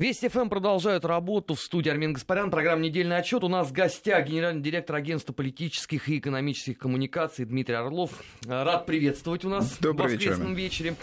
Вести ФМ продолжают работу. В студии Армин Гаспарян. Программа «Недельный отчет». У нас в гостях генеральный директор агентства политических и экономических коммуникаций Дмитрий Орлов. Рад приветствовать у нас Добрый в воскресном вечер. вечере.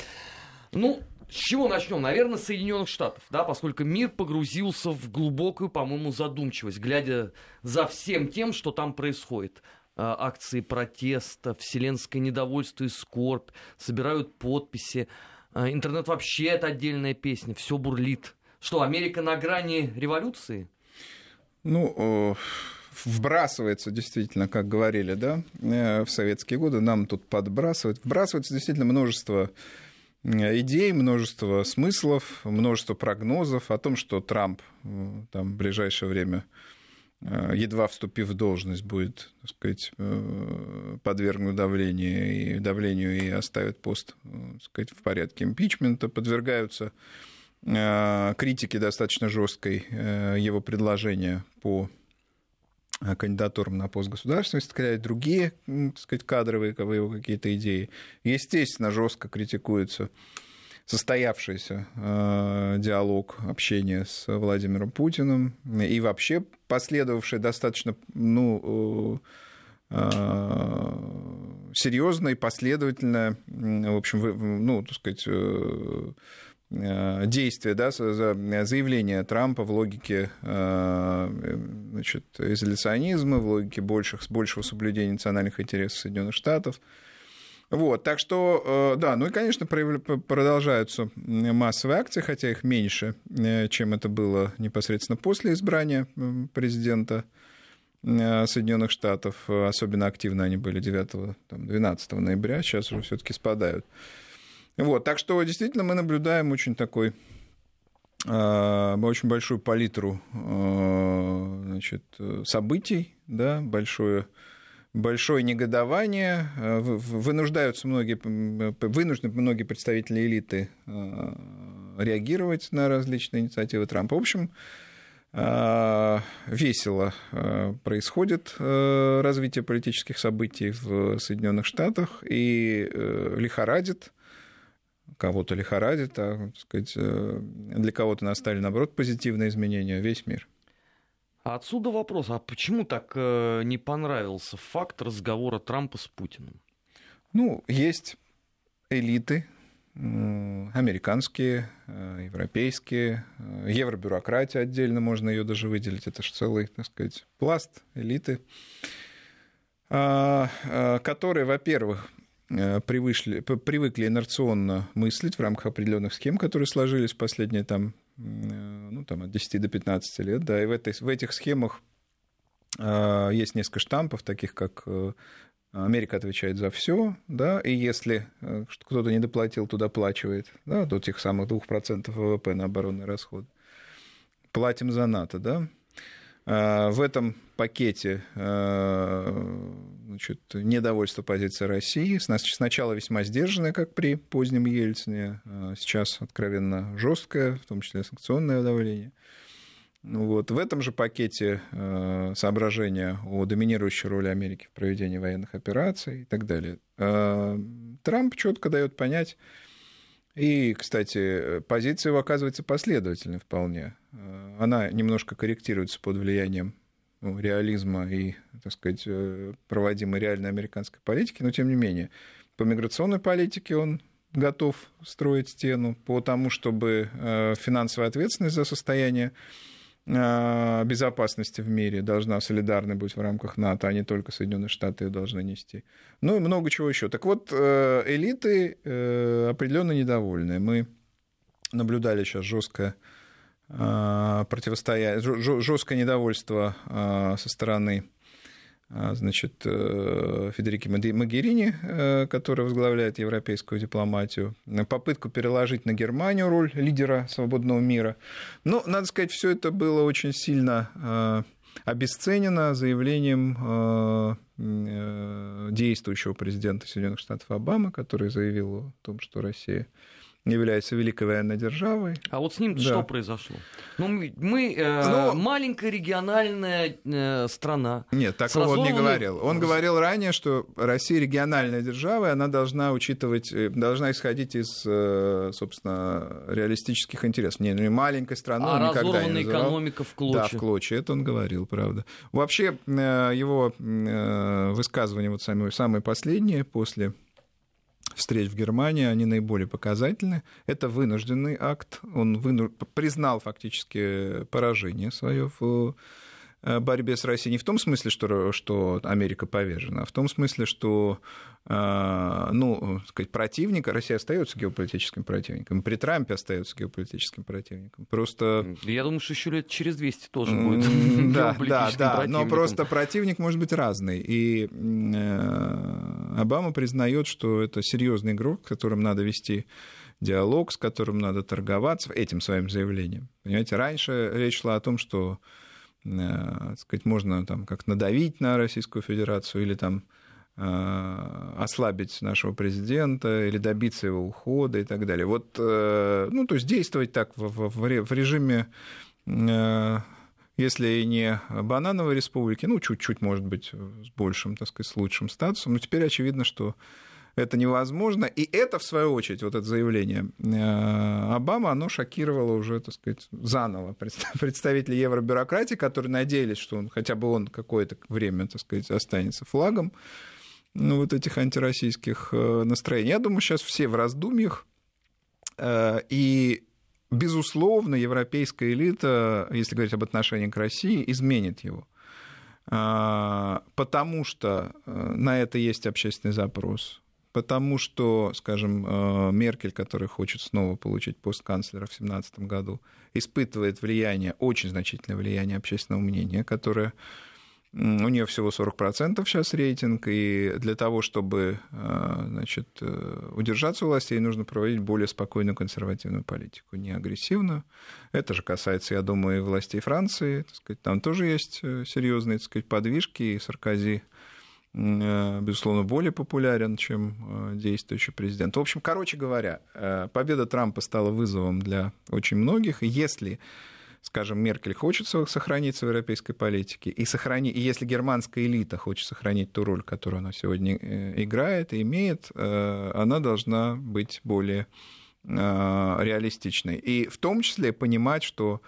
Ну, с чего начнем? Наверное, с Соединенных Штатов, да, поскольку мир погрузился в глубокую, по-моему, задумчивость, глядя за всем тем, что там происходит. А, Акции протеста, вселенское недовольство и скорбь, собирают подписи. А, Интернет вообще это отдельная песня, все бурлит. Что, Америка на грани революции? Ну, э, вбрасывается действительно, как говорили, да, э, в советские годы, нам тут подбрасывают. Вбрасывается действительно множество э, идей, множество смыслов, множество прогнозов о том, что Трамп там, в ближайшее время, едва вступив в должность, будет, так сказать, подвергнут давлению и, давлению и оставит пост так сказать, в порядке импичмента, подвергаются э, критике достаточно жесткой э, его предложения по э, кандидатурам на пост государственного секретаря, другие, так сказать, кадровые его какие-то идеи. Естественно, жестко критикуется состоявшийся э, диалог, общение с Владимиром Путиным и вообще последовавшее достаточно, ну, серьезно и последовательно, м, в общем, ну, так сказать, э, действие, да, за- за- заявление Трампа в логике э, значит, изоляционизма, в логике больших, большего соблюдения национальных интересов Соединенных Штатов. Вот, так что, э, да, ну и, конечно, продолжаются массовые акции, хотя их меньше, чем это было непосредственно после избрания президента Соединенных Штатов. Особенно активно они были 9-12 ноября, сейчас уже все-таки спадают. Вот, так что действительно мы наблюдаем очень такой э, очень большую палитру э, значит, событий, да, большое, большое негодование. Вы- Вынуждаются многие, вынуждены многие представители элиты реагировать на различные инициативы Трампа. В общем, весело происходит развитие политических событий в Соединенных Штатах и э, лихорадит кого-то лихорадит, а так сказать, э, для кого-то настали, наоборот, позитивные изменения, весь мир. А отсюда вопрос, а почему так э, не понравился факт разговора Трампа с Путиным? Ну, есть элиты, американские, э, европейские, евробюрократия отдельно, можно ее даже выделить, это же целый, так сказать, пласт элиты, а, а, которые, во-первых, привышли, п- привыкли инерционно мыслить в рамках определенных схем, которые сложились в последние там, м, ну, там, от 10 до 15 лет, да, и в, этой, в этих схемах а, есть несколько штампов, таких как э, Америка отвечает за все, да, и если э, кто-то не доплатил, то доплачивает, да, до тех самых 2% ВВП на оборонные расходы. Платим за НАТО, да. А, В этом пакете э, значит, недовольство позиции России. Сна- Сначала весьма сдержанное, как при позднем Ельцине, а сейчас откровенно жесткое, в том числе санкционное давление. Ну Вот. В этом же пакете соображения о доминирующей роли Америки в проведении военных операций и так далее. Трамп четко дает понять, и, кстати, позиция его оказывается последовательной вполне. Э, Она немножко корректируется под влиянием ну, реализма и, так сказать, э, проводимой реальной американской политики, но тем не менее, по миграционной политике он готов строить стену, по тому, чтобы э, финансовая ответственность за состояние безопасности в мире должна солидарной быть в рамках НАТО, а не только Соединенные Штаты ее должны нести. Ну и много чего еще. Так вот, э, элиты э, определенно недовольны. Мы наблюдали сейчас жесткое э, противостояние, жесткое недовольство э, со стороны э, значит, э, Федерики Магерини, э, которая возглавляет европейскую дипломатию, попытку переложить на Германию роль лидера свободного мира. Но, надо сказать, все это было очень сильно э, обесценено заявлением э, э, действующего президента Соединенных Штатов Обамы, который заявил о том, что Россия является великой военной державой. А вот с ним да. что произошло? Ну, мы э, Но... Ну, маленькая региональная э, страна. Нет, такого он не говорил. Он говорил ранее, что Россия региональная держава, и она должна учитывать, э, должна исходить из, э, собственно, реалистических интересов. Не, ну, маленькая страна а никогда не называл. экономика в клочья. Да, в клочья. Это он говорил, правда. Вообще, э, его высказывания, вот самые, самые последние после встреч в Германии, они наиболее показательны. Это вынужденный акт. Он выну... признал фактически поражение свое в борьбе с Россией не в том смысле, что, что Америка повержена, а в том смысле, что э, ну, сказать, противник, Россия остается геополитическим противником, при Трампе остается геополитическим противником. Просто... Я думаю, что еще лет через 200 тоже будет Да, да, да, но просто противник может быть разный. И э, Обама признает, что это серьезный игрок, с которым надо вести диалог, с которым надо торговаться этим своим заявлением. Понимаете, раньше речь шла о том, что э, сказать, можно там как надавить на Российскую Федерацию или там э, ослабить нашего президента или добиться его ухода и так далее. Вот, э, ну, то есть действовать так в, в, в режиме, если не банановой республики, ну, чуть-чуть, может быть, с большим, так сказать, с лучшим статусом, но теперь очевидно, что это невозможно. И это, в свою очередь, вот это заявление э, Обамы, оно шокировало уже, так сказать, заново представителей евробюрократии, которые надеялись, что он, хотя бы он какое-то время, так сказать, останется флагом ну, вот этих антироссийских э, настроений. Я думаю, сейчас все в раздумьях, э, и безусловно, европейская элита, если говорить об отношении к России, изменит его. Потому что на это есть общественный запрос потому что, скажем, э, Меркель, которая хочет снова получить пост канцлера в 2017 году, испытывает влияние, очень значительное влияние общественного мнения, которое у нее всего 40% сейчас рейтинг, и для того, чтобы э, значит, э, удержаться у власти, ей нужно проводить более спокойную консервативную политику, не агрессивную. Это же касается, я думаю, и властей Франции. Так сказать, там тоже есть серьезные так сказать, подвижки, и Саркози безусловно, более популярен, чем э, действующий президент. В общем, короче говоря, э, победа Трампа стала вызовом для очень многих. Если скажем, Меркель хочет сохраниться в европейской политике, и, сохрани... и если германская элита хочет сохранить ту роль, которую она сегодня играет и имеет, она должна быть более реалистичной. И в том числе понимать, что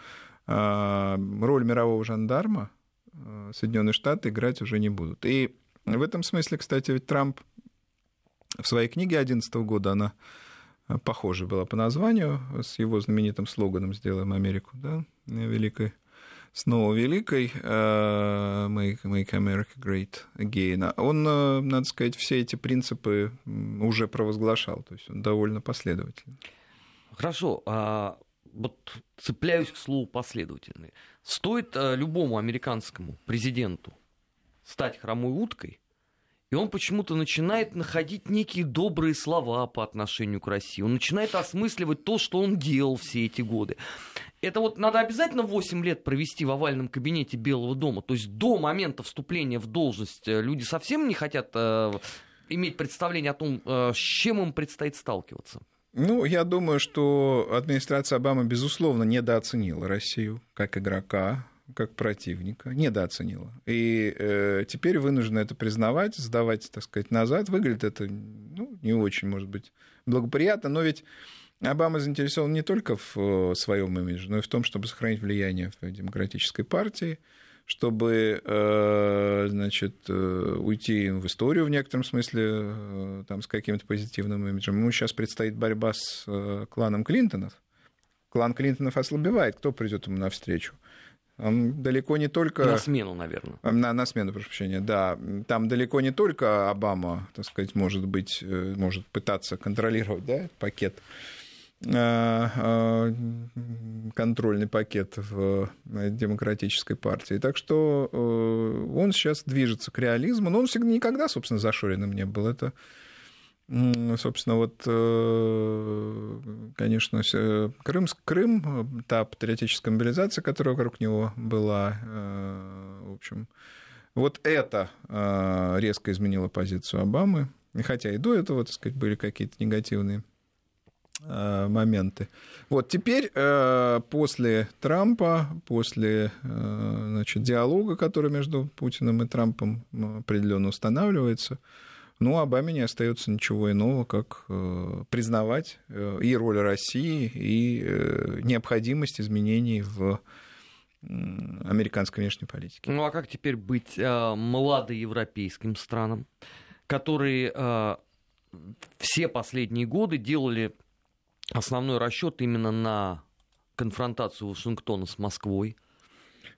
роль мирового жандарма Соединенные Штаты играть уже не будут. И в этом смысле, кстати, ведь Трамп в своей книге 2011 года, она э, похожа была по названию, с его знаменитым слоганом «Сделаем Америку», да, великой, снова великой, э, make, make America Great Again. Он, э, надо сказать, все эти принципы уже провозглашал, то есть он довольно последовательный. Хорошо, а вот цепляюсь к слову последовательный. Стоит любому американскому президенту стать хромой уткой, и он почему-то начинает находить некие добрые слова по отношению к России. Он начинает осмысливать то, что он делал все эти годы. Это вот надо обязательно 8 лет провести в овальном кабинете Белого дома. То есть до момента вступления в должность э, люди совсем не хотят э, иметь представление о том, э, с чем им предстоит сталкиваться. Ну, я думаю, что администрация Обамы, безусловно, недооценила Россию как игрока, как противника, недооценила. И э, теперь вынуждена это признавать, сдавать, так сказать, назад. Выглядит это ну, не очень, может быть, благоприятно, но ведь Обама заинтересован не только в э, своем имидже, но и в том, чтобы сохранить влияние в демократической партии, чтобы э, значит, э, уйти в историю в некотором смысле там, с каким-то позитивным имиджем. Ему сейчас предстоит борьба с кланом Клинтонов. Клан Клинтонов ослабевает. Кто придет ему навстречу? Далеко не только... На смену, наверное. На, на смену, прошу прощения, да. Там далеко не только Обама, так сказать, может быть, э, может пытаться контролировать да, пакет э, э, контрольный пакет в демократической партии. Так что он сейчас движется к реализму, но он всегда никогда, собственно, зашоренным не был. Это Собственно, вот, э, конечно, Крым, Крым, та патриотическая мобилизация, которая вокруг него была, э, в общем, вот это э, резко изменило позицию Обамы. Хотя и до этого, так сказать, были какие-то негативные моменты. Вот теперь после Трампа, после значит, диалога, который между Путиным и Трампом определенно устанавливается, ну, Обаме не остается ничего иного, как э, признавать э, и роль России, и э, необходимость изменений в американской внешней политике. Ну а как теперь быть э, младоевропейским странам, которые э, все последние годы делали основной расчет именно на конфронтацию Вашингтона с Москвой?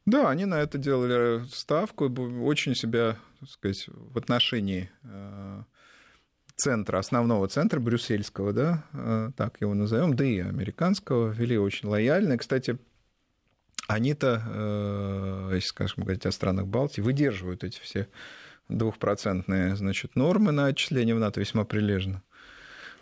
Да, они на это делали ставку, очень себя, сказать, в отношении э, центра, основного центра брюссельского, да, э, так его назовем, да и американского, вели очень лояльно. Кстати, они-то, э, если, скажем, говорить о странах Балтии, выдерживают эти все двухпроцентные, значит, нормы на отчисление в НАТО весьма прилежно.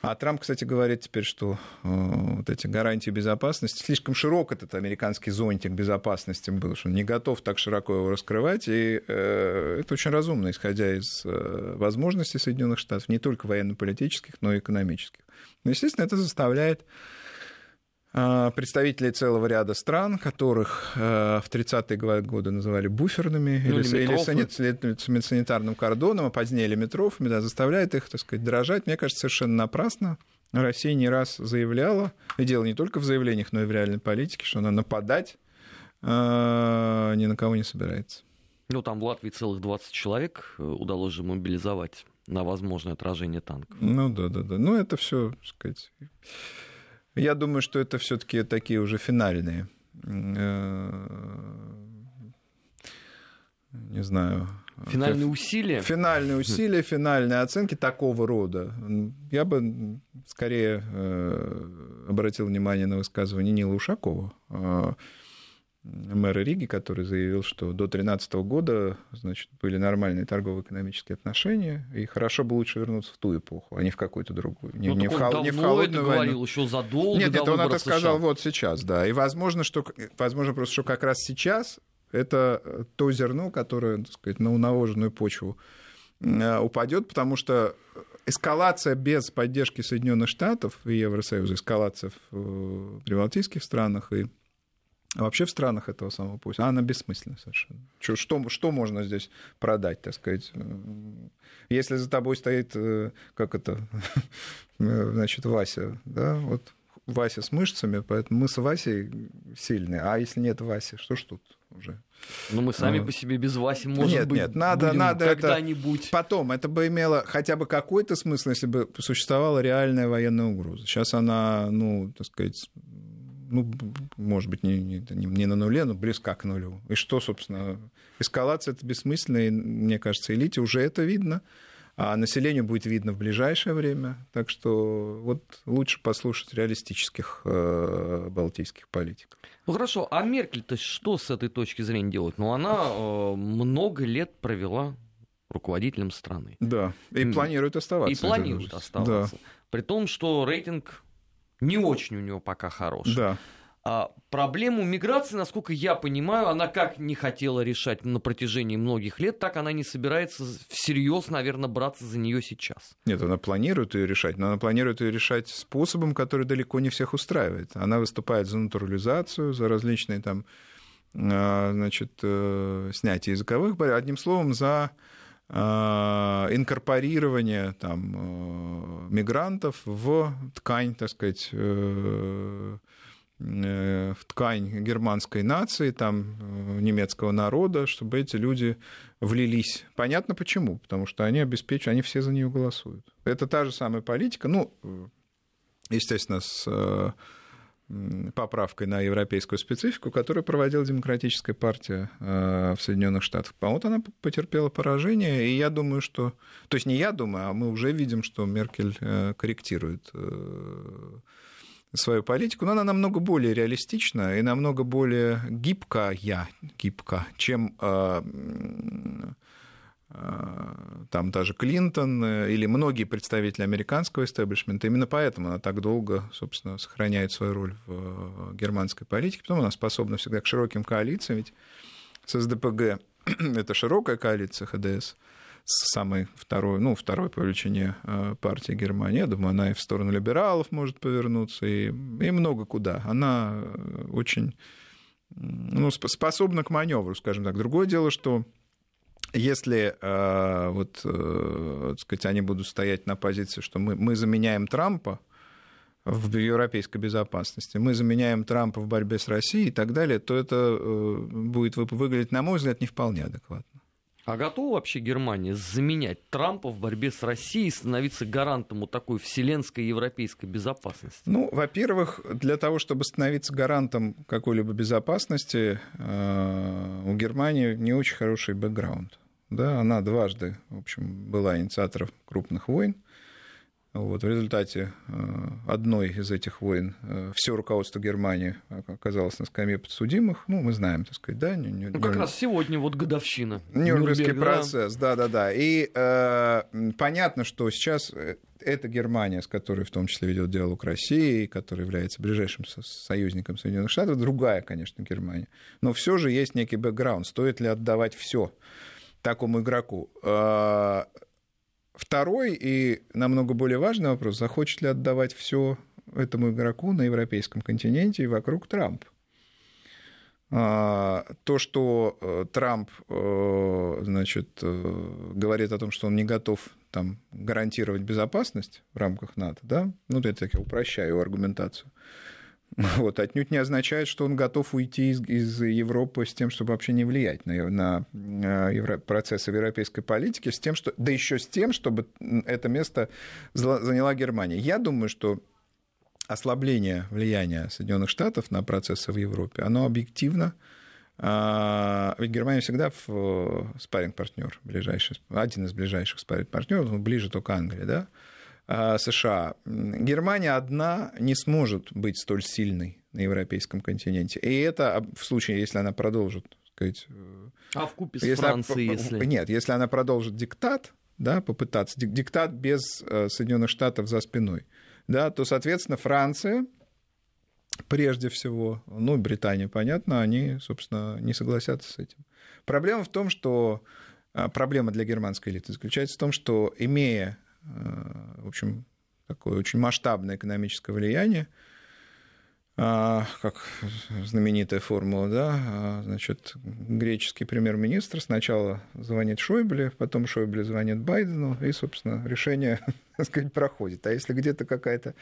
А Трамп, кстати, говорит теперь, что э, вот эти гарантии безопасности, слишком широк этот американский зонтик безопасности был, что он не готов так широко его раскрывать, и э, это очень разумно, исходя из э, возможностей Соединенных Штатов, не только военно-политических, но и экономических. Но, естественно, это заставляет представителей целого ряда стран, которых э, в 30-е годы называли буферными ну, или, или санитарным кордоном, а позднее лимитрофами, да, заставляет их, так сказать, дрожать. Мне кажется, совершенно напрасно. Россия не раз заявляла, и дело не только в заявлениях, но и в реальной политике, что она нападать э, ни на кого не собирается. Ну, там в Латвии целых 20 человек э, удалось же мобилизовать на возможное отражение танков. Ну, да, да, да. Ну, это все, так сказать я думаю, что это все-таки такие уже финальные, э, не знаю. Финальные усилия? Финальные усилия, финальные оценки такого рода. Я бы скорее э, обратил внимание на высказывание Нила Ушакова, а мэра Риги, который заявил, что до 2013 года значит, были нормальные торгово-экономические отношения, и хорошо бы лучше вернуться в ту эпоху, а не в какую-то другую. Не, ну, не, в, хол- не в холодную это говорил еще задолго Нет, это он это сказал вот сейчас, да. И возможно, что, возможно просто, что как раз сейчас это то зерно, которое, так сказать, на уналоженную почву э, упадет, потому что эскалация без поддержки Соединенных Штатов и Евросоюза, эскалация в э, прибалтийских странах и а вообще в странах этого самого Путина, она бессмысленна совершенно. Что, что, что можно здесь продать, так сказать? Если за тобой стоит, э, как это, значит, Вася, да, вот Вася с мышцами, поэтому мы с Васей сильные, а если нет Васи, что ж тут уже? Ну, мы сами а, по себе без Васи, может нет, быть, нет, надо, надо когда-нибудь. Это... Потом, это бы имело хотя бы какой-то смысл, если бы существовала реальная военная угроза. Сейчас она, ну, так сказать, ну, может быть, не, не, не на нуле, но близка к нулю. И что, собственно, эскалация это бессмысленно, и, мне кажется, элите уже это видно, а населению будет видно в ближайшее время. Так что вот лучше послушать реалистических э, балтийских политиков. Ну хорошо, а Меркель-то что с этой точки зрения делает? Ну, она э, много лет провела руководителем страны. Да, и планирует оставаться. И планирует оставаться. Да. При том, что рейтинг не очень у него пока хороший. Да. А проблему миграции, насколько я понимаю, она как не хотела решать на протяжении многих лет, так она не собирается всерьез, наверное, браться за нее сейчас. Нет, она планирует ее решать, но она планирует ее решать способом, который далеко не всех устраивает. Она выступает за натурализацию, за различные там, а, значит, э, снятие языковых барьеров, одним словом, за инкорпорирование там, э, мигрантов в ткань, так сказать, э, э, в ткань германской нации, там, немецкого народа, чтобы эти люди влились. Понятно почему, потому что они обеспечивают, они все за нее голосуют. Это та же самая политика, ну, естественно, с поправкой на европейскую специфику, которую проводила Демократическая партия э, в Соединенных Штатах. А вот она потерпела поражение, и я думаю, что... То есть не я думаю, а мы уже видим, что Меркель э, корректирует э, свою политику, но она намного более реалистична и намного более гибкая, гибка, чем там даже Клинтон э, или многие представители американского истеблишмента. Именно поэтому она так долго, собственно, сохраняет свою роль в э, германской политике. Потом она способна всегда к широким коалициям, ведь с СДПГ это широкая коалиция ХДС, самой второй, ну, второй по величине э, партии Германии. Я думаю, она и в сторону либералов может повернуться, и, и много куда. Она очень ну, способна к маневру, скажем так. Другое дело, что если э, вот, э, сказать, они будут стоять на позиции, что мы, мы заменяем Трампа в европейской безопасности, мы заменяем Трампа в борьбе с Россией и так далее, то это э, будет выглядеть, на мой взгляд, не вполне адекватно. А готова вообще Германия заменять Трампа в борьбе с Россией и становиться гарантом вот такой вселенской европейской безопасности? Ну, во-первых, для того, чтобы становиться гарантом какой-либо безопасности, э, у Германии не очень хороший бэкграунд. Да, она дважды, в общем, была инициатором крупных войн. Вот, в результате э, одной из этих войн э, все руководство Германии оказалось на скамье подсудимых. Ну, мы знаем, так сказать, да? Не, ну, как раз сегодня вот годовщина. Нюрнбергский процесс, да-да-да. И э, понятно, что сейчас э, эта Германия, с которой в том числе ведет диалог России, которая является ближайшим союзником Соединенных Штатов, другая, конечно, Германия. Но все же есть некий бэкграунд. Стоит ли отдавать все такому игроку? Второй и намного более важный вопрос, захочет ли отдавать все этому игроку на европейском континенте и вокруг Трамп. А, то, что э, Трамп э, значит, э, говорит о том, что он не готов там, гарантировать безопасность в рамках НАТО, да, ну, это я упрощаю аргументацию, вот, отнюдь не означает, что он готов уйти из, из Европы с тем, чтобы вообще не влиять на, на, на евро, процессы европейской политики, с тем, что, да еще с тем, чтобы это место заняла Германия. Я думаю, что ослабление влияния Соединенных Штатов на процессы в Европе, оно объективно а, ведь Германия всегда в спаринг партнер ближайший, один из ближайших спаринг партнеров, ну, ближе только Англия, да, США. Германия одна не сможет быть столь сильной на европейском континенте. И это в случае, если она продолжит, сказать... Э, а в купе с если Францией, она, если... Нет, если она продолжит диктат, да, попытаться, диктат без э, Соединенных Штатов за спиной, да, то, соответственно, Франция, прежде всего, ну, Британия, понятно, они, собственно, не согласятся с этим. Проблема в том, что а, проблема для германской элиты заключается в том, что, имея в общем, такое очень масштабное экономическое влияние, а, как знаменитая формула, да, а, значит, греческий премьер-министр сначала звонит Шойбле, потом Шойбле звонит Байдену, и, собственно, решение, так сказать, проходит. А если где-то какая-то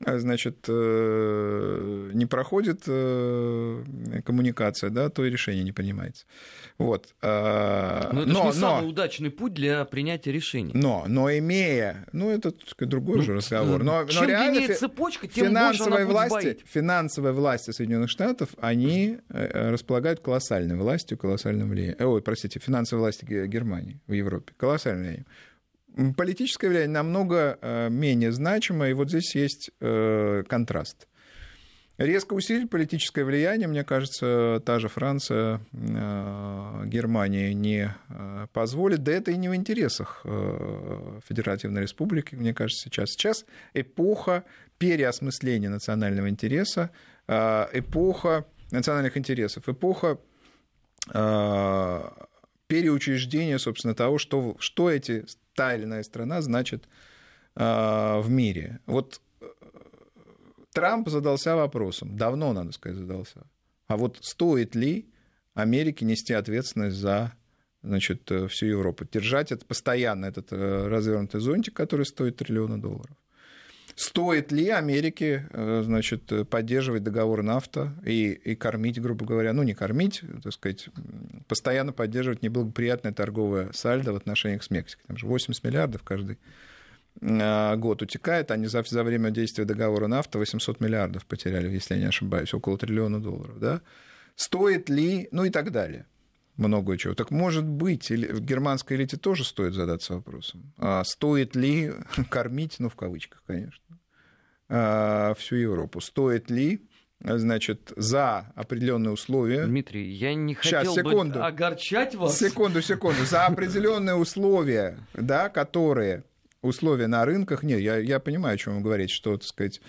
значит, э, не проходит э, коммуникация, да, то и решение не принимается. Вот. А, но это но, не но, самый удачный путь для принятия решений. Но, но имея, ну это сказать, другой ну, же разговор. Но, чем но реально фи- цепочка, тем финансовые власти, финансовые власти Соединенных Штатов, они э, располагают колоссальной властью, колоссальным влиянием. Ой, простите, финансовые власти Германии в Европе, колоссальным влиянием политическое влияние намного э, менее значимо, и вот здесь есть э, контраст. Резко усилить политическое влияние, мне кажется, та же Франция, э, Германия не позволит. Да это и не в интересах Федеративной Республики, мне кажется, сейчас. Сейчас эпоха переосмысления национального интереса, эпоха национальных интересов, эпоха переучреждения, собственно, того, что, что эти та или иная страна значит а, в мире. Вот э, Трамп задался вопросом, давно, надо сказать, задался. А вот стоит ли Америке нести ответственность за значит, э, всю Европу? Держать это постоянно, этот э, развернутый зонтик, который стоит триллиона долларов. Стоит ли Америке значит, поддерживать договор нафта и, и кормить, грубо говоря, ну не кормить, так сказать, постоянно поддерживать неблагоприятное торговое сальдо в отношениях с Мексикой. Там же 80 миллиардов каждый а, год утекает, они за, за время действия договора нафта 800 миллиардов потеряли, если я не ошибаюсь, около триллиона долларов. Да? Стоит ли, ну и так далее много чего. Так может быть, или в германской элите тоже стоит задаться вопросом, а стоит ли кормить, ну в кавычках, конечно, всю Европу? Стоит ли значит, за определенные условия. Дмитрий, я не хотел Сейчас, секунду. бы огорчать вас. Секунду, секунду. За определенные условия, да, которые условия на рынках. Нет, я, я понимаю, о чем вы говорите, что, так сказать,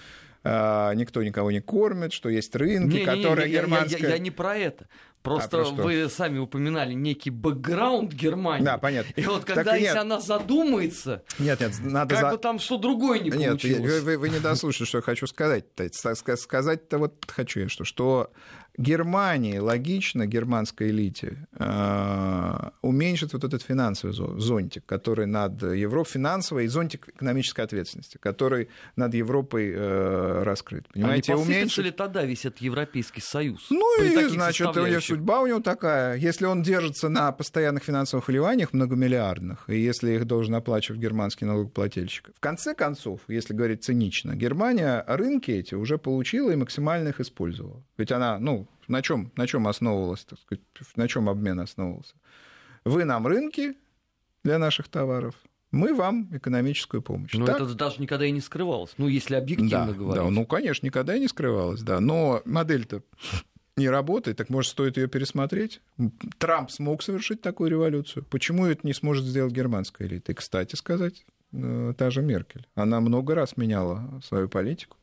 а, никто никого не кормит, что есть рынки, не, которые не, не, германская... Я, я, я не про это. Просто а вы сами упоминали некий бэкграунд Германии. Да, понятно. И вот когда так, если она задумается, нет, нет, надо как за... бы там что другое не нет, получилось. Нет, вы, вы, вы не дослушали, что я хочу сказать. Сказать-то вот хочу я что, что Германии логично, германской элите, э, уменьшить вот этот финансовый зонтик, который над Европой, финансовый и зонтик экономической ответственности, который над Европой э, раскрыт. Понимаете, а не уменьшить... ли тогда весь этот Европейский Союз? Ну и, значит, у него судьба у него такая. Если он держится на постоянных финансовых вливаниях многомиллиардных, и если их должен оплачивать германский налогоплательщик, в конце концов, если говорить цинично, Германия рынки эти уже получила и максимально их использовала. Ведь она, ну, на чем, на чем основывалась, так сказать, на чем обмен основывался? Вы нам рынки для наших товаров, мы вам экономическую помощь. Но так? это даже никогда и не скрывалось, ну, если объективно да, говорить. Да, ну, конечно, никогда и не скрывалось, да. Но модель-то не работает, так может стоит ее пересмотреть? Трамп смог совершить такую революцию. Почему это не сможет сделать германская элита? И, кстати сказать, э, та же Меркель. Она много раз меняла свою политику.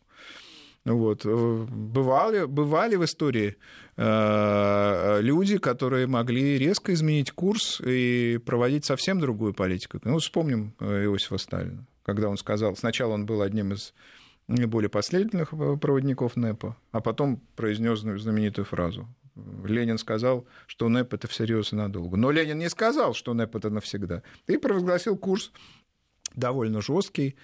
Вот. Э, бывали, бывали в истории э, люди, которые могли резко изменить курс и проводить совсем другую политику. Ну, вспомним э, Иосифа Сталина, когда он сказал, сначала он был одним из наиболее последовательных проводников НЭПа, а потом произнес знаменитую фразу. Ленин сказал, что НЭП это всерьез и надолго. Но Ленин не сказал, что НЭП это навсегда. И провозгласил курс довольно жесткий,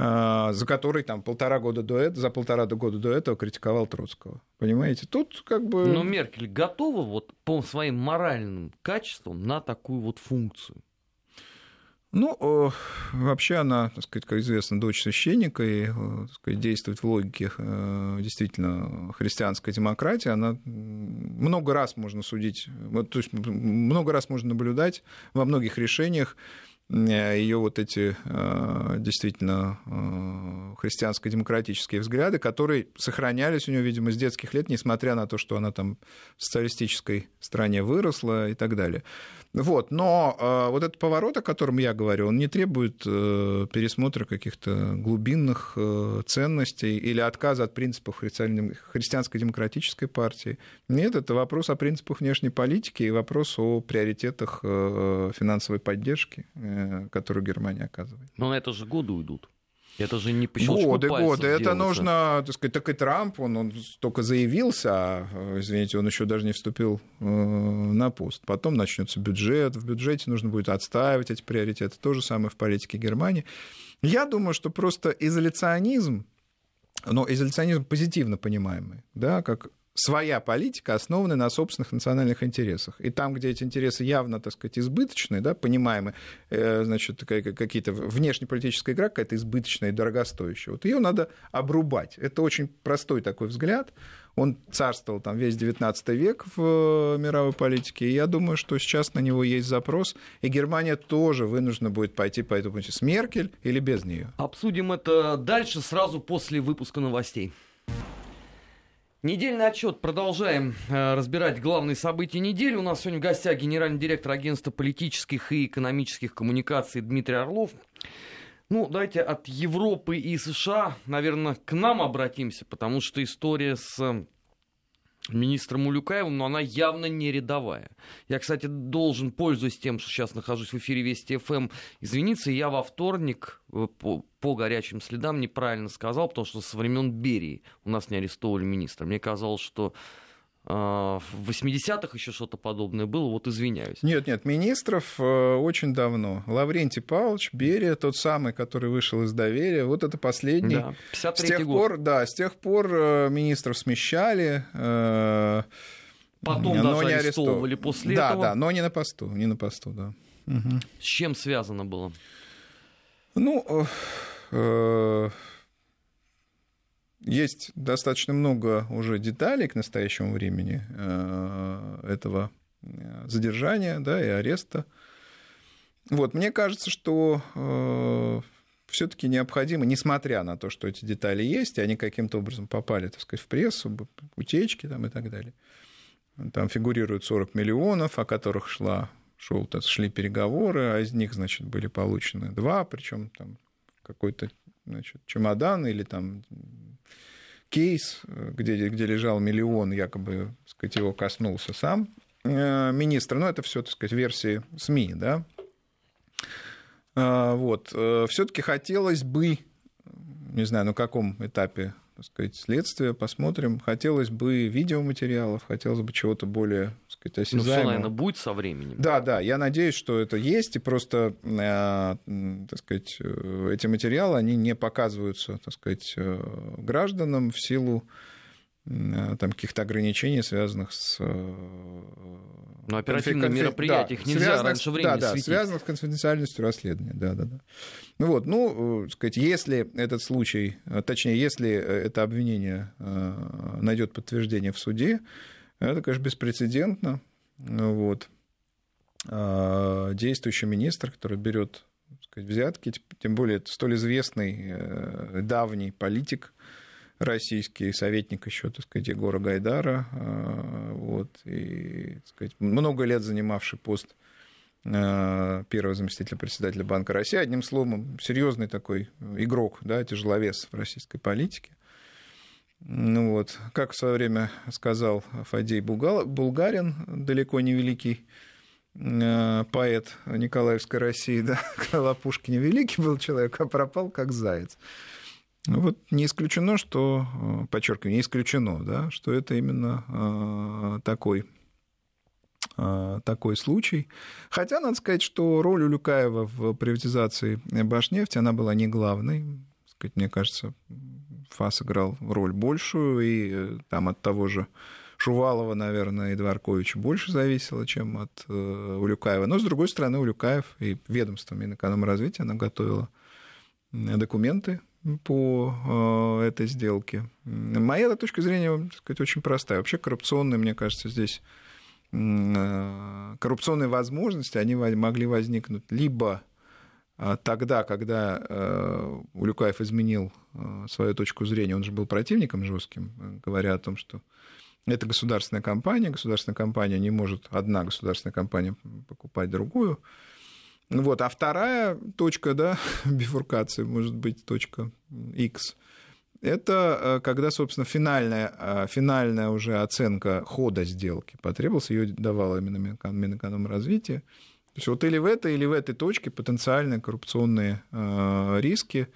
за который там полтора года до этого, за полтора года до этого критиковал Троцкого. Понимаете? Тут как бы... Но Меркель готова вот по своим моральным качествам на такую вот функцию? Ну, вообще она, так сказать, как известно, дочь священника и так сказать, действует в логике э, действительно христианской демократии. Она много раз можно судить, то есть много раз можно наблюдать во многих решениях Э, ее вот эти э, действительно э, христианско-демократические взгляды, которые сохранялись у нее, видимо, с детских лет, несмотря на то, что она там в социалистической стране выросла и так далее. Вот. Но э, вот этот поворот, о котором я говорю, он не требует э, пересмотра каких-то глубинных э, ценностей или отказа от принципов христианской демократической партии. Нет, это вопрос о принципах внешней политики и вопрос о приоритетах э, финансовой поддержки, э, которую Германия оказывает. Но на это же годы уйдут. Это же не по Годы, годы. Это нужно, так сказать, так и Трамп, он, он только заявился, а, извините, он еще даже не вступил э, на пост. Потом начнется бюджет, в бюджете нужно будет отстаивать эти приоритеты. То же самое в политике Германии. Я думаю, что просто изоляционизм, но изоляционизм позитивно понимаемый, да, как своя политика, основанная на собственных национальных интересах. И там, где эти интересы явно, так сказать, избыточные, да, понимаемы, э, значит, какие-то внешнеполитическая игра какая-то избыточная и дорогостоящая, вот ее надо обрубать. Это очень простой такой взгляд. Он царствовал там весь 19 век в э, мировой политике, и я думаю, что сейчас на него есть запрос, и Германия тоже вынуждена будет пойти по этому пути с Меркель или без нее. Обсудим это дальше, сразу после выпуска новостей. Недельный отчет. Продолжаем э, разбирать главные события недели. У нас сегодня в гостях генеральный директор агентства политических и экономических коммуникаций Дмитрий Орлов. Ну, давайте от Европы и США, наверное, к нам обратимся, потому что история с министром Улюкаевым, но она явно не рядовая. Я, кстати, должен, пользуясь тем, что сейчас нахожусь в эфире Вести ФМ, эм, извиниться, я во вторник э, по, по горячим следам неправильно сказал, потому что со времен Берии у нас не арестовывали министра. Мне казалось, что в 80-х еще что-то подобное было, вот извиняюсь. Нет, нет, министров э, очень давно. Лаврентий Павлович, Берия, тот самый, который вышел из доверия, вот это последний. Да, 53 с тех год. пор, да, с тех пор э, министров смещали. Э, Потом но даже не арестовывали после да, этого. Да, да, но не на посту, не на посту, да. Угу. С чем связано было? Ну, э, есть достаточно много уже деталей к настоящему времени э, этого э, задержания да, и ареста. Вот, мне кажется, что э, все-таки необходимо, несмотря на то, что эти детали есть, и они каким-то образом попали, так сказать, в прессу, утечки там и так далее. Там фигурируют 40 миллионов, о которых шла, шел, шли переговоры, а из них, значит, были получены два, причем там какой-то значит, чемодан или там кейс, где, где лежал миллион, якобы, так сказать, его коснулся сам министр. Но это все, так сказать, версии СМИ, да. Вот. Все-таки хотелось бы, не знаю, на каком этапе так сказать, следствия, посмотрим. Хотелось бы видеоматериалов, хотелось бы чего-то более сказать, осязаемого. Ну, все, наверное, будет со временем. Да, да, я надеюсь, что это есть, и просто, э, так сказать, э, эти материалы, они не показываются, так сказать, э, гражданам в силу там каких-то ограничений, связанных с... Но оперативные конфи... мероприятия, да, нельзя связанных, раньше времени Да, да, светить. связанных с конфиденциальностью расследования, да, да, да. Ну вот, ну, сказать, если этот случай, точнее, если это обвинение найдет подтверждение в суде, это, конечно, беспрецедентно. Вот. Действующий министр, который берет сказать, взятки, тем более столь известный давний политик, российский советник еще, так сказать, Егора Гайдара, а, вот, и, так сказать, много лет занимавший пост а, первого заместителя председателя Банка России. Одним словом, серьезный такой игрок, да, тяжеловес в российской политике. Ну вот, как в свое время сказал Фадей Булгарин, далеко не великий а, поэт Николаевской России, да, Лапушкин великий был человек, а пропал как заяц. Вот не исключено, что, э, подчеркиваю, не исключено, да, что это именно э, такой, э, такой случай. Хотя, надо сказать, что роль Улюкаева в приватизации Башнефти, она была не главной. Сказать, мне кажется, ФАС играл роль большую, и там от того же Шувалова, наверное, и Дворковича больше зависело, чем от Улюкаева. Но, с другой стороны, Улюкаев и ведомство Минэкономразвития, она готовила документы по э, этой сделке. Моя точка зрения, так сказать, очень простая. Вообще коррупционные, мне кажется, здесь э, коррупционные возможности, они могли возникнуть либо э, тогда, когда Улюкаев изменил свою точку зрения, он же был противником жестким, говоря о том, что это государственная компания, государственная компания не может одна государственная компания покупать другую, вот. А вторая точка да, бифуркации, может быть, точка X, это э, когда, собственно, финальная, э, финальная уже оценка хода сделки потребовалась, ее давала именно Минэкономразвитие. То есть вот или в этой, или в этой точке потенциальные коррупционные э, риски.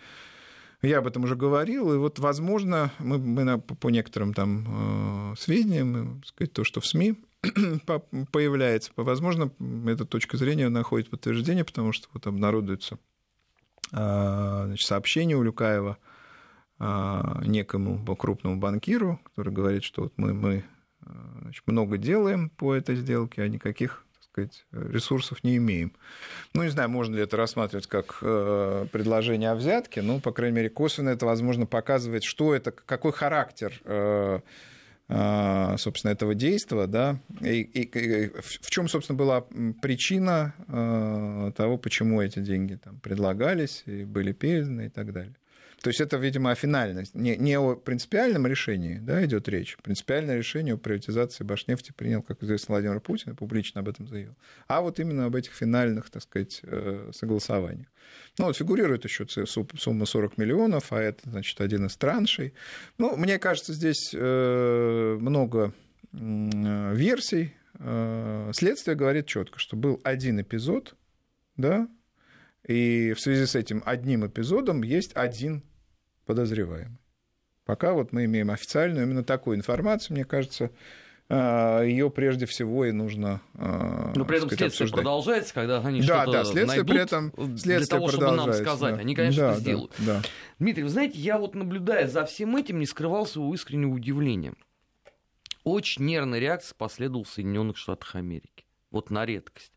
Я об этом уже говорил, и вот, возможно, мы, мы по некоторым там сведениям, сказать, то, что в СМИ появляется. Возможно, эта точка зрения находит подтверждение, потому что вот обнародуется а, значит, сообщение у Люкаева а, некому крупному банкиру, который говорит, что вот мы, мы а, значит, много делаем по этой сделке, а никаких сказать, ресурсов не имеем. Ну, не знаю, можно ли это рассматривать как предложение о взятке, но, по крайней мере, косвенно это, возможно, показывает, что это, какой характер а, собственно, этого действия, да, и, и, и в чем, собственно, была причина того, почему эти деньги там предлагались и были переданы и так далее. То есть это, видимо, о финальности, не, не о принципиальном решении да, идет речь. Принципиальное решение о приватизации Башнефти принял, как известно, Владимир Путин, публично об этом заявил. А вот именно об этих финальных, так сказать, э, согласованиях. Ну, вот фигурирует еще сумма 40 миллионов, а это, значит, один из траншей. Ну, мне кажется, здесь э, много версий. Э, следствие говорит четко, что был один эпизод, да, и в связи с этим одним эпизодом есть один подозреваемый. Пока вот мы имеем официальную именно такую информацию, мне кажется, а, ее прежде всего и нужно а, Но при этом сказать, следствие обсуждать. продолжается, когда они да, что-то да, следствие найдут при этом следствие для того, чтобы нам сказать. Да. Они, конечно, да, это сделают. Да, да. Дмитрий, вы знаете, я вот наблюдая за всем этим, не скрывал своего искреннего удивления. Очень нервная реакция последовала в Соединенных Штатах Америки. Вот на редкость.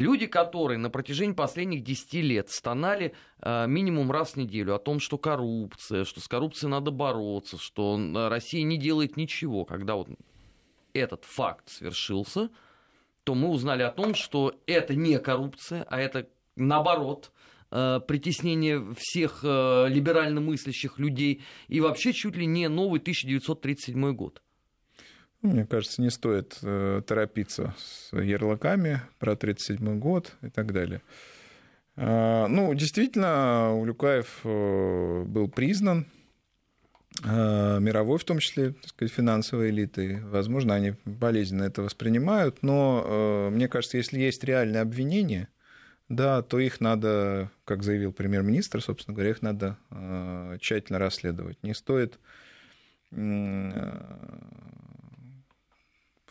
Люди, которые на протяжении последних 10 лет стонали э, минимум раз в неделю о том, что коррупция, что с коррупцией надо бороться, что Россия не делает ничего, когда вот этот факт свершился, то мы узнали о том, что это не коррупция, а это наоборот э, притеснение всех э, либерально мыслящих людей и вообще чуть ли не новый 1937 год. Мне кажется, не стоит э, торопиться с ярлыками про 1937 год и так далее. А, ну, действительно, Улюкаев э, был признан мировой, в том числе, так сказать, финансовой элиты. Возможно, они болезненно это воспринимают, но мне кажется, если есть реальное обвинение, да, то их надо, как заявил премьер-министр, собственно говоря, их надо тщательно расследовать. Не стоит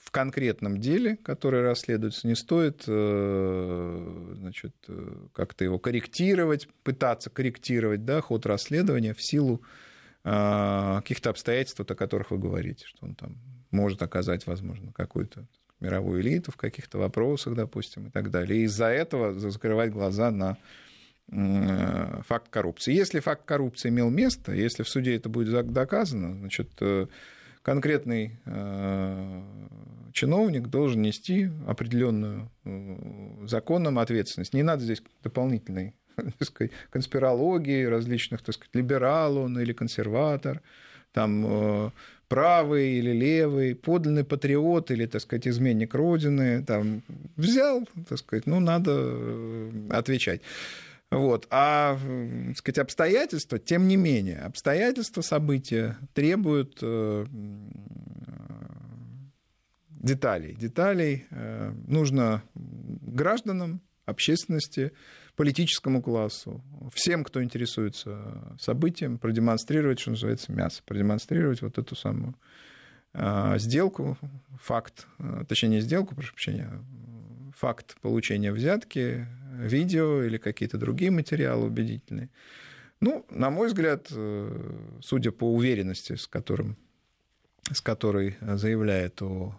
в конкретном деле, которое расследуется, не стоит э, значит, э, как-то его корректировать, пытаться корректировать да, ход расследования в силу э, каких-то обстоятельств, о которых вы говорите, что он там может оказать, возможно, какую-то мировую элиту в каких-то вопросах, допустим, и так далее. И из-за этого закрывать глаза на факт коррупции. Если факт коррупции имел место, если в суде это будет доказано, значит, конкретный чиновник должен нести определенную э, законом ответственность. Не надо здесь дополнительной сказать, конспирологии различных, так сказать, либерал он или консерватор, там э, правый или левый, подлинный патриот или, так сказать, изменник Родины, там, взял, так сказать, ну, надо э, отвечать. Вот. А, так сказать, обстоятельства, тем не менее, обстоятельства события требуют деталей. Деталей э, нужно гражданам, общественности, политическому классу, всем, кто интересуется событием, продемонстрировать, что называется, мясо, продемонстрировать вот эту самую э, сделку, факт, э, точнее, не сделку, прошу прощения, факт получения взятки, видео или какие-то другие материалы убедительные. Ну, на мой взгляд, судя по уверенности, с которым с которой заявляет о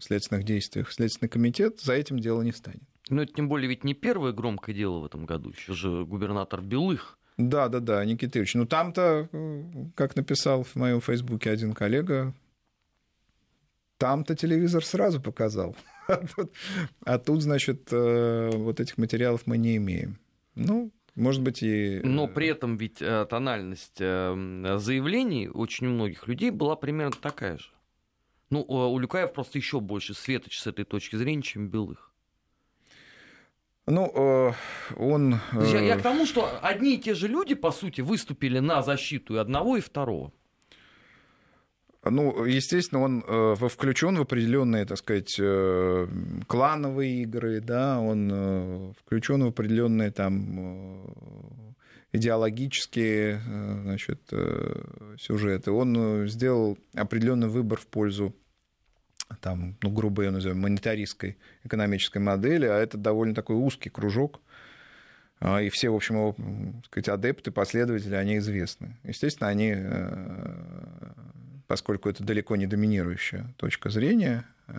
следственных действиях Следственный комитет, за этим дело не станет. Но это тем более ведь не первое громкое дело в этом году, еще же губернатор Белых. Да, да, да, Никитович. Ну там-то, как написал в моем фейсбуке один коллега, там-то телевизор сразу показал. А тут, а тут, значит, э, вот этих материалов мы не имеем. Ну, может быть, и... Но при этом ведь э, тональность э, заявлений очень многих людей была примерно такая же. Ну, у Люкаев просто еще больше светоч с этой точки зрения, чем Белых. Ну, э, он... Я, я к тому, что одни и те же люди, по сути, выступили на защиту и одного, и второго. Ну, естественно, он э, включен в определенные, так сказать, э, клановые игры, да, он э, включен в определенные там идеологические значит, сюжеты. Он сделал определенный выбор в пользу там, ну, грубо ее назовем, монетаристской экономической модели, а это довольно такой узкий кружок, а, и все, в общем, его, так сказать, адепты, последователи, они известны. Естественно, они поскольку это далеко не доминирующая точка зрения, э,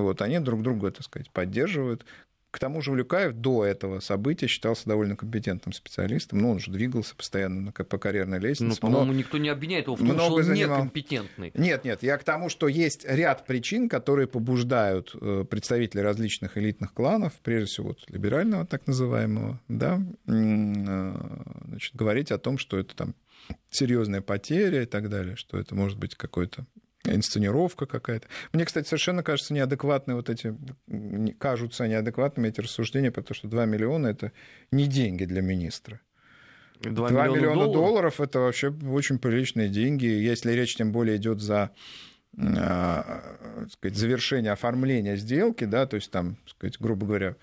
вот, они друг друга, так сказать, поддерживают. К тому же Улюкаев до этого события считался довольно компетентным специалистом. Ну, он же двигался постоянно по карьерной лестнице. Ну, по-моему, никто не обвиняет его в том, что он занимал... некомпетентный. Нет, нет, я к тому, что есть ряд причин, которые побуждают э, представителей различных элитных кланов, прежде всего вот, либерального так называемого, да, э, значит, говорить о том, что это там серьезная потеря и так далее, что это может быть какой-то инсценировка какая-то. Мне, кстати, совершенно кажется неадекватные вот эти, кажутся неадекватными эти рассуждения, потому что 2 миллиона — это не деньги для министра. 2, 2 миллиона, миллиона долларов? долларов это вообще очень приличные деньги. Если речь тем более идет за э, сказать, завершение оформления сделки, да, то есть там, сказать, грубо говоря,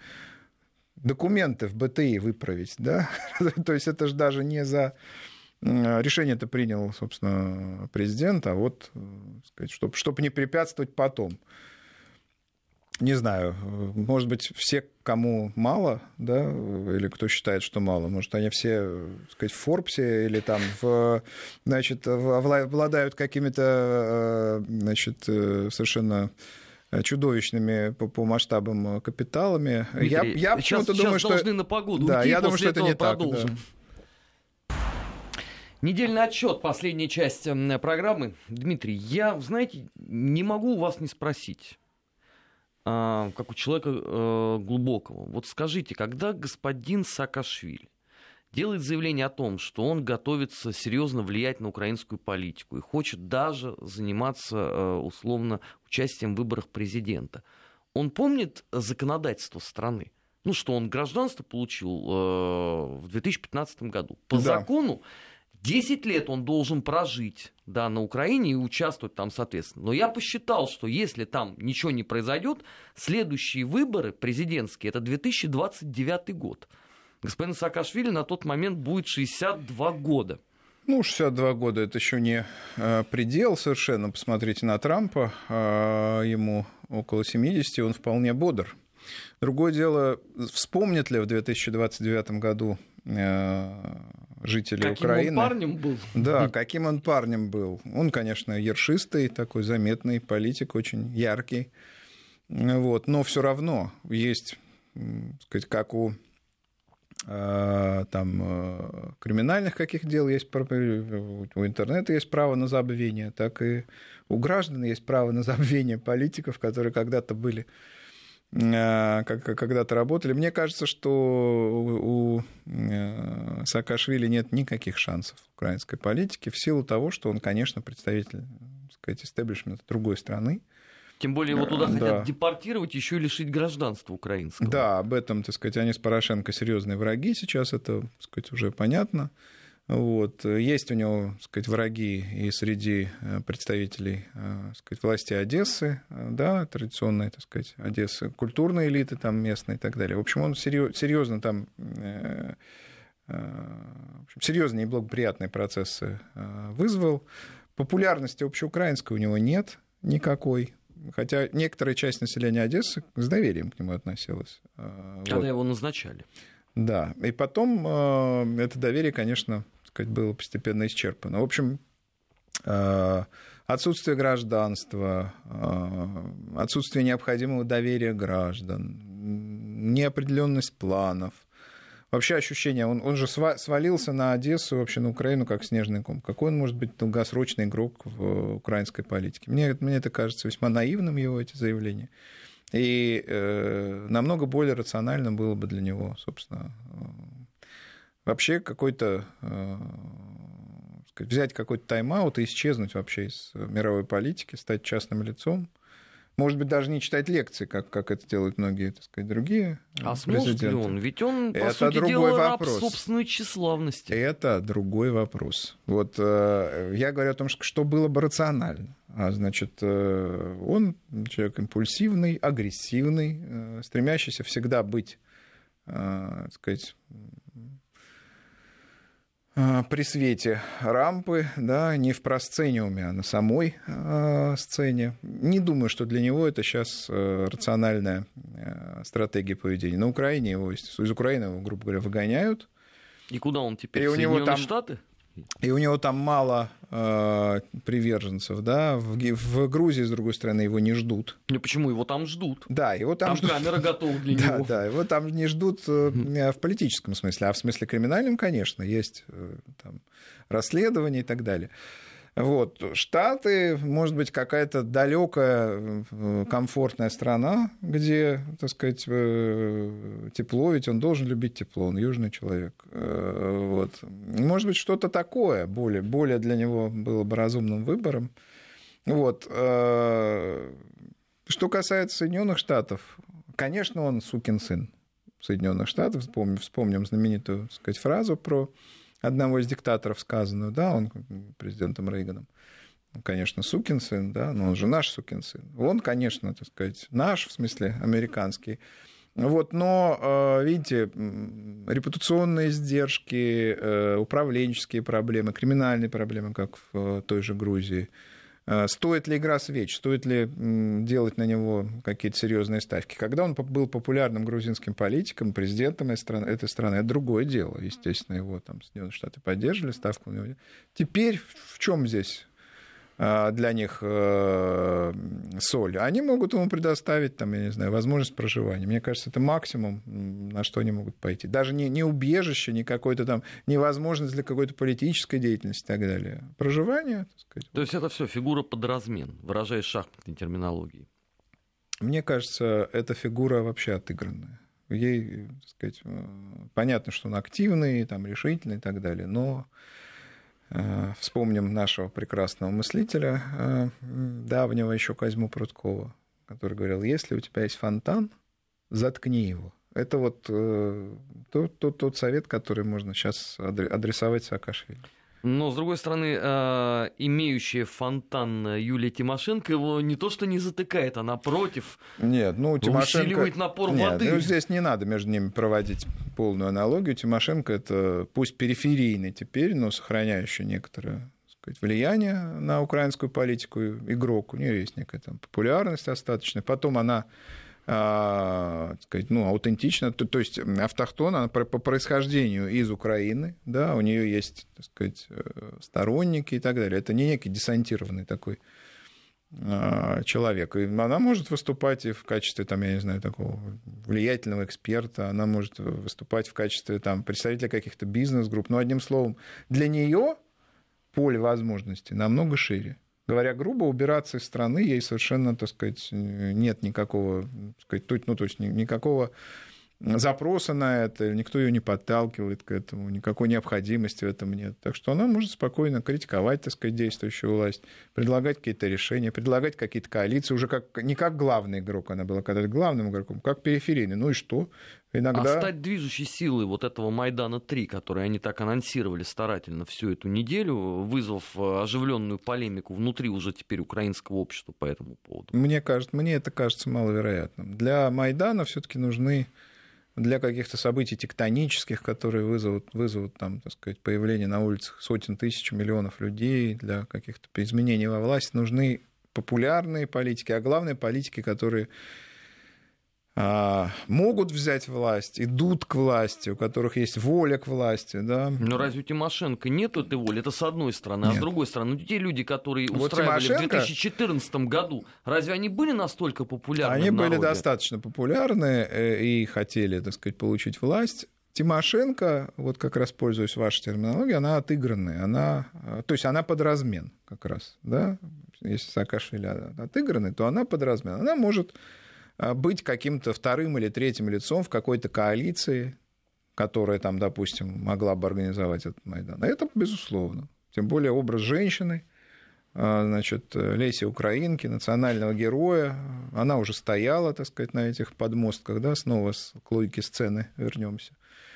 документы в БТИ выправить, да, то есть это же даже не за Решение это принял, собственно, президент, а вот, чтобы, чтобы не препятствовать потом. Не знаю, может быть, все, кому мало, да, или кто считает, что мало, может, они все, так сказать, в Форбсе или там, в, значит, обладают какими-то, значит, совершенно чудовищными по, по масштабам капиталами. Дмитрий, я я почему-то думаю, что... должны на погоду Да, уйти, я думаю, что это не продолжим. так. Да. Недельный отчет, последняя часть программы. Дмитрий, я, знаете, не могу у вас не спросить, а, как у человека э, глубокого. Вот скажите, когда господин Саакашвили делает заявление о том, что он готовится серьезно влиять на украинскую политику и хочет даже заниматься э, условно участием в выборах президента, он помнит законодательство страны? Ну, что он гражданство получил э, в 2015 году. По да. закону 10 лет он должен прожить да, на Украине и участвовать там, соответственно. Но я посчитал, что если там ничего не произойдет, следующие выборы президентские это 2029 год. Господин Саакашвили на тот момент будет 62 года. Ну, 62 года это еще не э, предел совершенно. Посмотрите на Трампа, э, ему около 70, он вполне бодр. Другое дело, вспомнят ли в 2029 году э, жители каким Украины. Каким он парнем был. Да, каким он парнем был. Он, конечно, ершистый, такой заметный политик, очень яркий. Вот. Но все равно есть, сказать, как у э, там э, криминальных каких дел есть у интернета есть право на забвение, так и у граждан есть право на забвение политиков, которые когда-то были Э, когда-то работали. Мне кажется, что у э, Саакашвили нет никаких шансов в украинской политике в силу того, что он, конечно, представитель, так сказать, истеблишмента другой страны. Тем более его туда да. хотят депортировать, еще и лишить гражданства украинского. Да, об этом, так сказать, они с Порошенко серьезные враги сейчас, это, так сказать, уже понятно. Вот. Есть у него так сказать, враги и среди э, представителей э, так сказать, власти Одессы, э, да, традиционной так сказать, Одессы, культурной элиты там местной и так далее. В общем, он серьезно там общем, серьезные и благоприятные процессы вызвал. Популярности общеукраинской у него нет никакой. Хотя некоторая часть населения Одессы с доверием к нему относилась. Когда вот. его назначали. Да, и потом это доверие, конечно, сказать, было постепенно исчерпано. В общем, э, отсутствие гражданства, э, отсутствие необходимого доверия граждан, неопределенность планов. Вообще ощущение, он, он же свалился на Одессу, вообще на Украину, как снежный ком. Какой он может быть долгосрочный игрок в украинской политике? Мне, мне это кажется весьма наивным, его эти заявления. И э, намного более рациональным было бы для него, собственно, вообще какой-то э, взять какой-то тайм-аут и исчезнуть вообще из мировой политики, стать частным лицом. Может быть, даже не читать лекции, как, как это делают многие, так сказать, другие А сможет ли он? Ведь он, по это сути другой дела, вопрос. раб собственной тщеславности. Это другой вопрос. Вот э, я говорю о том, что, что было бы рационально. А значит, э, он человек импульсивный, агрессивный, э, стремящийся всегда быть, э, так сказать, Э, при свете рампы, да, не в просцениуме, а на самой э, сцене. Не думаю, что для него это сейчас э, рациональная э, стратегия поведения. На Украине его, из Украины его, грубо говоря, выгоняют. И куда он теперь? И у него там Штаты? И у него там мало э, приверженцев, да. В, в Грузии, с другой стороны, его не ждут. Ну почему его там ждут? Да, его там, там ждут. камера готова для да, него. Да, его там не ждут э, в политическом смысле, а в смысле криминальном, конечно, есть э, там, расследование и так далее. Вот. Штаты, может быть, какая-то далекая э, комфортная страна, где, так сказать, э, тепло, ведь он должен любить тепло, он южный человек. Э, вот. Может быть, что-то такое более, более для него было бы разумным выбором. Вот. Что касается Соединенных Штатов, конечно, он сукин сын Соединенных Штатов. Вспомним, вспомним знаменитую так сказать, фразу про одного из диктаторов сказанную, да, он президентом Рейганом. Конечно, сукин сын, да, но он же наш сукин сын. Он, конечно, так сказать, наш, в смысле, американский. Вот, но, э, видите, репутационные издержки, э, управленческие проблемы, криминальные проблемы, как в э, той же Грузии – стоит ли игра свеч, стоит ли делать на него какие-то серьезные ставки? Когда он был популярным грузинским политиком, президентом этой страны, это другое дело. Естественно, его там Соединенные Штаты поддерживали, ставку у него. Теперь в чем здесь для них э, соль. Они могут ему предоставить, там, я не знаю, возможность проживания. Мне кажется, это максимум, на что они могут пойти. Даже не, не убежище, не какой-то там невозможность для какой-то политической деятельности и так далее. Проживание, так сказать. То есть это все фигура под размен, выражаясь шахматной терминологией. Мне кажется, эта фигура вообще отыгранная. Ей, так сказать, э, понятно, что он активный, там, решительный и так далее, но Э, вспомним нашего прекрасного мыслителя, э, давнего еще Козьму Прудкова, который говорил, если у тебя есть фонтан, заткни его. Это вот э, тот, тот, тот совет, который можно сейчас адресовать Саакашвили. Но, с другой стороны, э, имеющая фонтан Юлия Тимошенко его не то что не затыкает, а напротив Нет, ну, Тимошенко... усиливает напор Нет, воды. Ну, здесь не надо между ними проводить полную аналогию. Тимошенко это пусть периферийный теперь, но сохраняющий некоторое сказать, влияние на украинскую политику игрок. У нее есть некая там популярность достаточно. Потом она а, сказать, ну, аутентично, то, то есть автохтона, она по, по происхождению из Украины, да, у нее есть, так сказать, э, сторонники и так далее. Это не некий десантированный такой а, человек. И она может выступать и в качестве, там, я не знаю, такого влиятельного эксперта, она может выступать в качестве там, представителя каких-то бизнес-групп. Но одним словом, для нее поле возможностей намного шире говоря грубо, убираться из страны ей совершенно, так сказать, нет никакого, так сказать, ну, то есть никакого запроса на это, никто ее не подталкивает к этому, никакой необходимости в этом нет. Так что она может спокойно критиковать, так сказать, действующую власть, предлагать какие-то решения, предлагать какие-то коалиции, уже как, не как главный игрок, она была когда-то главным игроком, как периферийный. Ну и что? Иногда... А стать движущей силой вот этого Майдана-3, который они так анонсировали старательно всю эту неделю, вызвав э, оживленную полемику внутри уже теперь украинского общества по этому поводу? Мне, кажется, мне это кажется маловероятным. Для Майдана все-таки нужны для каких-то событий тектонических, которые вызовут, вызовут там, так сказать, появление на улицах сотен тысяч, миллионов людей, для каких-то изменений во власти нужны популярные политики, а главное политики, которые могут взять власть, идут к власти, у которых есть воля к власти, да. Но разве у Тимошенко нет этой воли? Это с одной стороны. Нет. А с другой стороны, ну, те люди, которые вот устраивали Тимошенко... в 2014 году, разве они были настолько популярны Они были достаточно популярны э, и хотели, так сказать, получить власть. Тимошенко, вот как раз пользуясь вашей терминологией, она отыгранная, она, э, то есть она под размен как раз, да, если Саакашвили отыгранный, то она под размен, она может а, быть каким-то вторым или третьим лицом в какой-то коалиции, которая там, допустим, могла бы организовать этот Майдан. Это безусловно. Тем более образ женщины, а, значит, Леси Украинки, национального героя, она уже стояла, так сказать, на этих подмостках, да, снова с к логике сцены вернемся.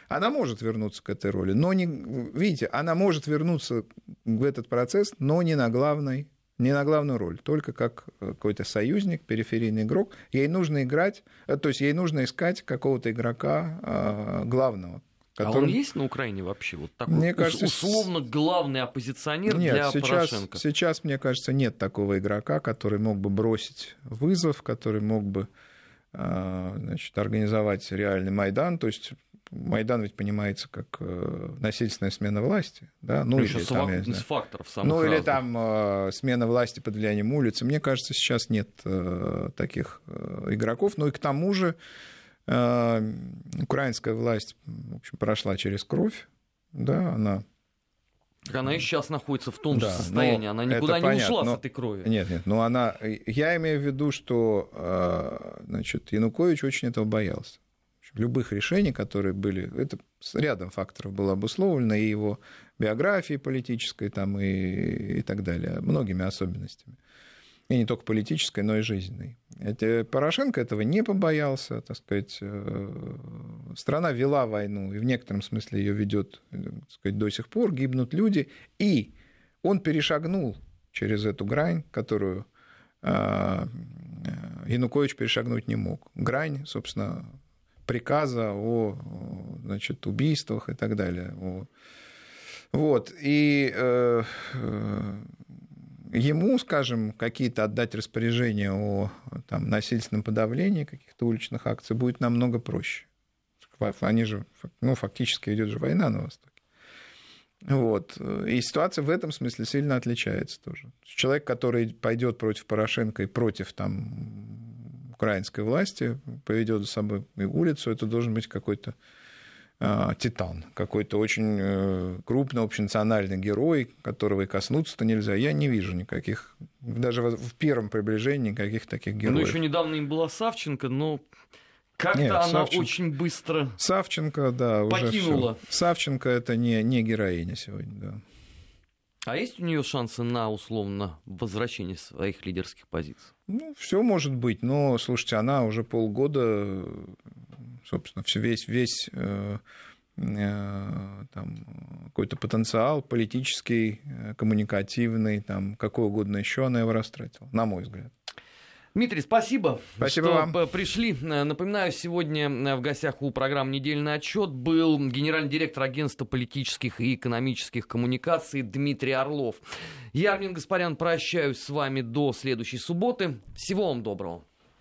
Она может вернуться к этой роли, но не, видите, она может вернуться в этот процесс, но не на главной не на главную роль, только как э, какой-то союзник, периферийный игрок. Ей нужно играть, э, то есть ей нужно искать какого-то игрока э, главного. Которым... А он есть на Украине вообще? Вот такой мне кажется, условно главный оппозиционер нет, для сейчас, Порошенко? Сейчас, мне кажется, нет такого игрока, который мог бы бросить вызов, который мог бы значит, организовать реальный Майдан. То есть Майдан ведь понимается как э, насильственная смена власти, да, ну, или там, я знаю, факторов самых ну разных. или там э, смена власти под влиянием улицы. Мне кажется, сейчас нет э, таких игроков. Ну и к тому же украинская власть, в общем, прошла через кровь, да, она так она и сейчас находится в том да, же состоянии, она никуда не понятно, ушла но... с этой крови. Нет, нет, но она... Я имею в виду, что значит, Янукович очень этого боялся любых решений, которые были, это рядом факторов было обусловлено, и его биографией политической там, и, и так далее, многими особенностями. И не только политической, но и жизненной. Это, Порошенко этого не побоялся, так сказать. Э, страна вела войну, и в некотором смысле ее ведет так сказать, до сих пор, гибнут люди, и он перешагнул через эту грань, которую э, Янукович перешагнуть не мог. Грань, собственно, приказа о значит, убийствах и так далее. Вот. И э, э, ему, скажем, какие-то отдать распоряжения о там, насильственном подавлении каких-то уличных акций будет намного проще. Они же, ну, фактически идет же война на Востоке. Вот. И ситуация в этом смысле сильно отличается тоже. Человек, который пойдет против Порошенко и против там, украинской власти поведет за собой улицу, это должен быть какой-то а, титан, какой-то очень э, крупный общенациональный герой, которого и коснуться-то нельзя. Я не вижу никаких, даже в первом приближении никаких таких ну, героев. Ну, еще недавно им была Савченко, но как-то Нет, она Савченко... очень быстро Савченко, да, покинула. Уже всё. Савченко это не, не героиня сегодня, да. А есть у нее шансы на условно возвращение своих лидерских позиций? Ну, все может быть, но слушайте, она уже полгода, собственно, весь, весь э, там, какой-то потенциал политический, коммуникативный, там, какой угодно еще она его растратила, на мой взгляд. Дмитрий, спасибо, спасибо что вам. пришли. Напоминаю, сегодня в гостях у программы «Недельный отчет» был генеральный директор агентства политических и экономических коммуникаций Дмитрий Орлов. Я, Армин Гаспарян, прощаюсь с вами до следующей субботы. Всего вам доброго.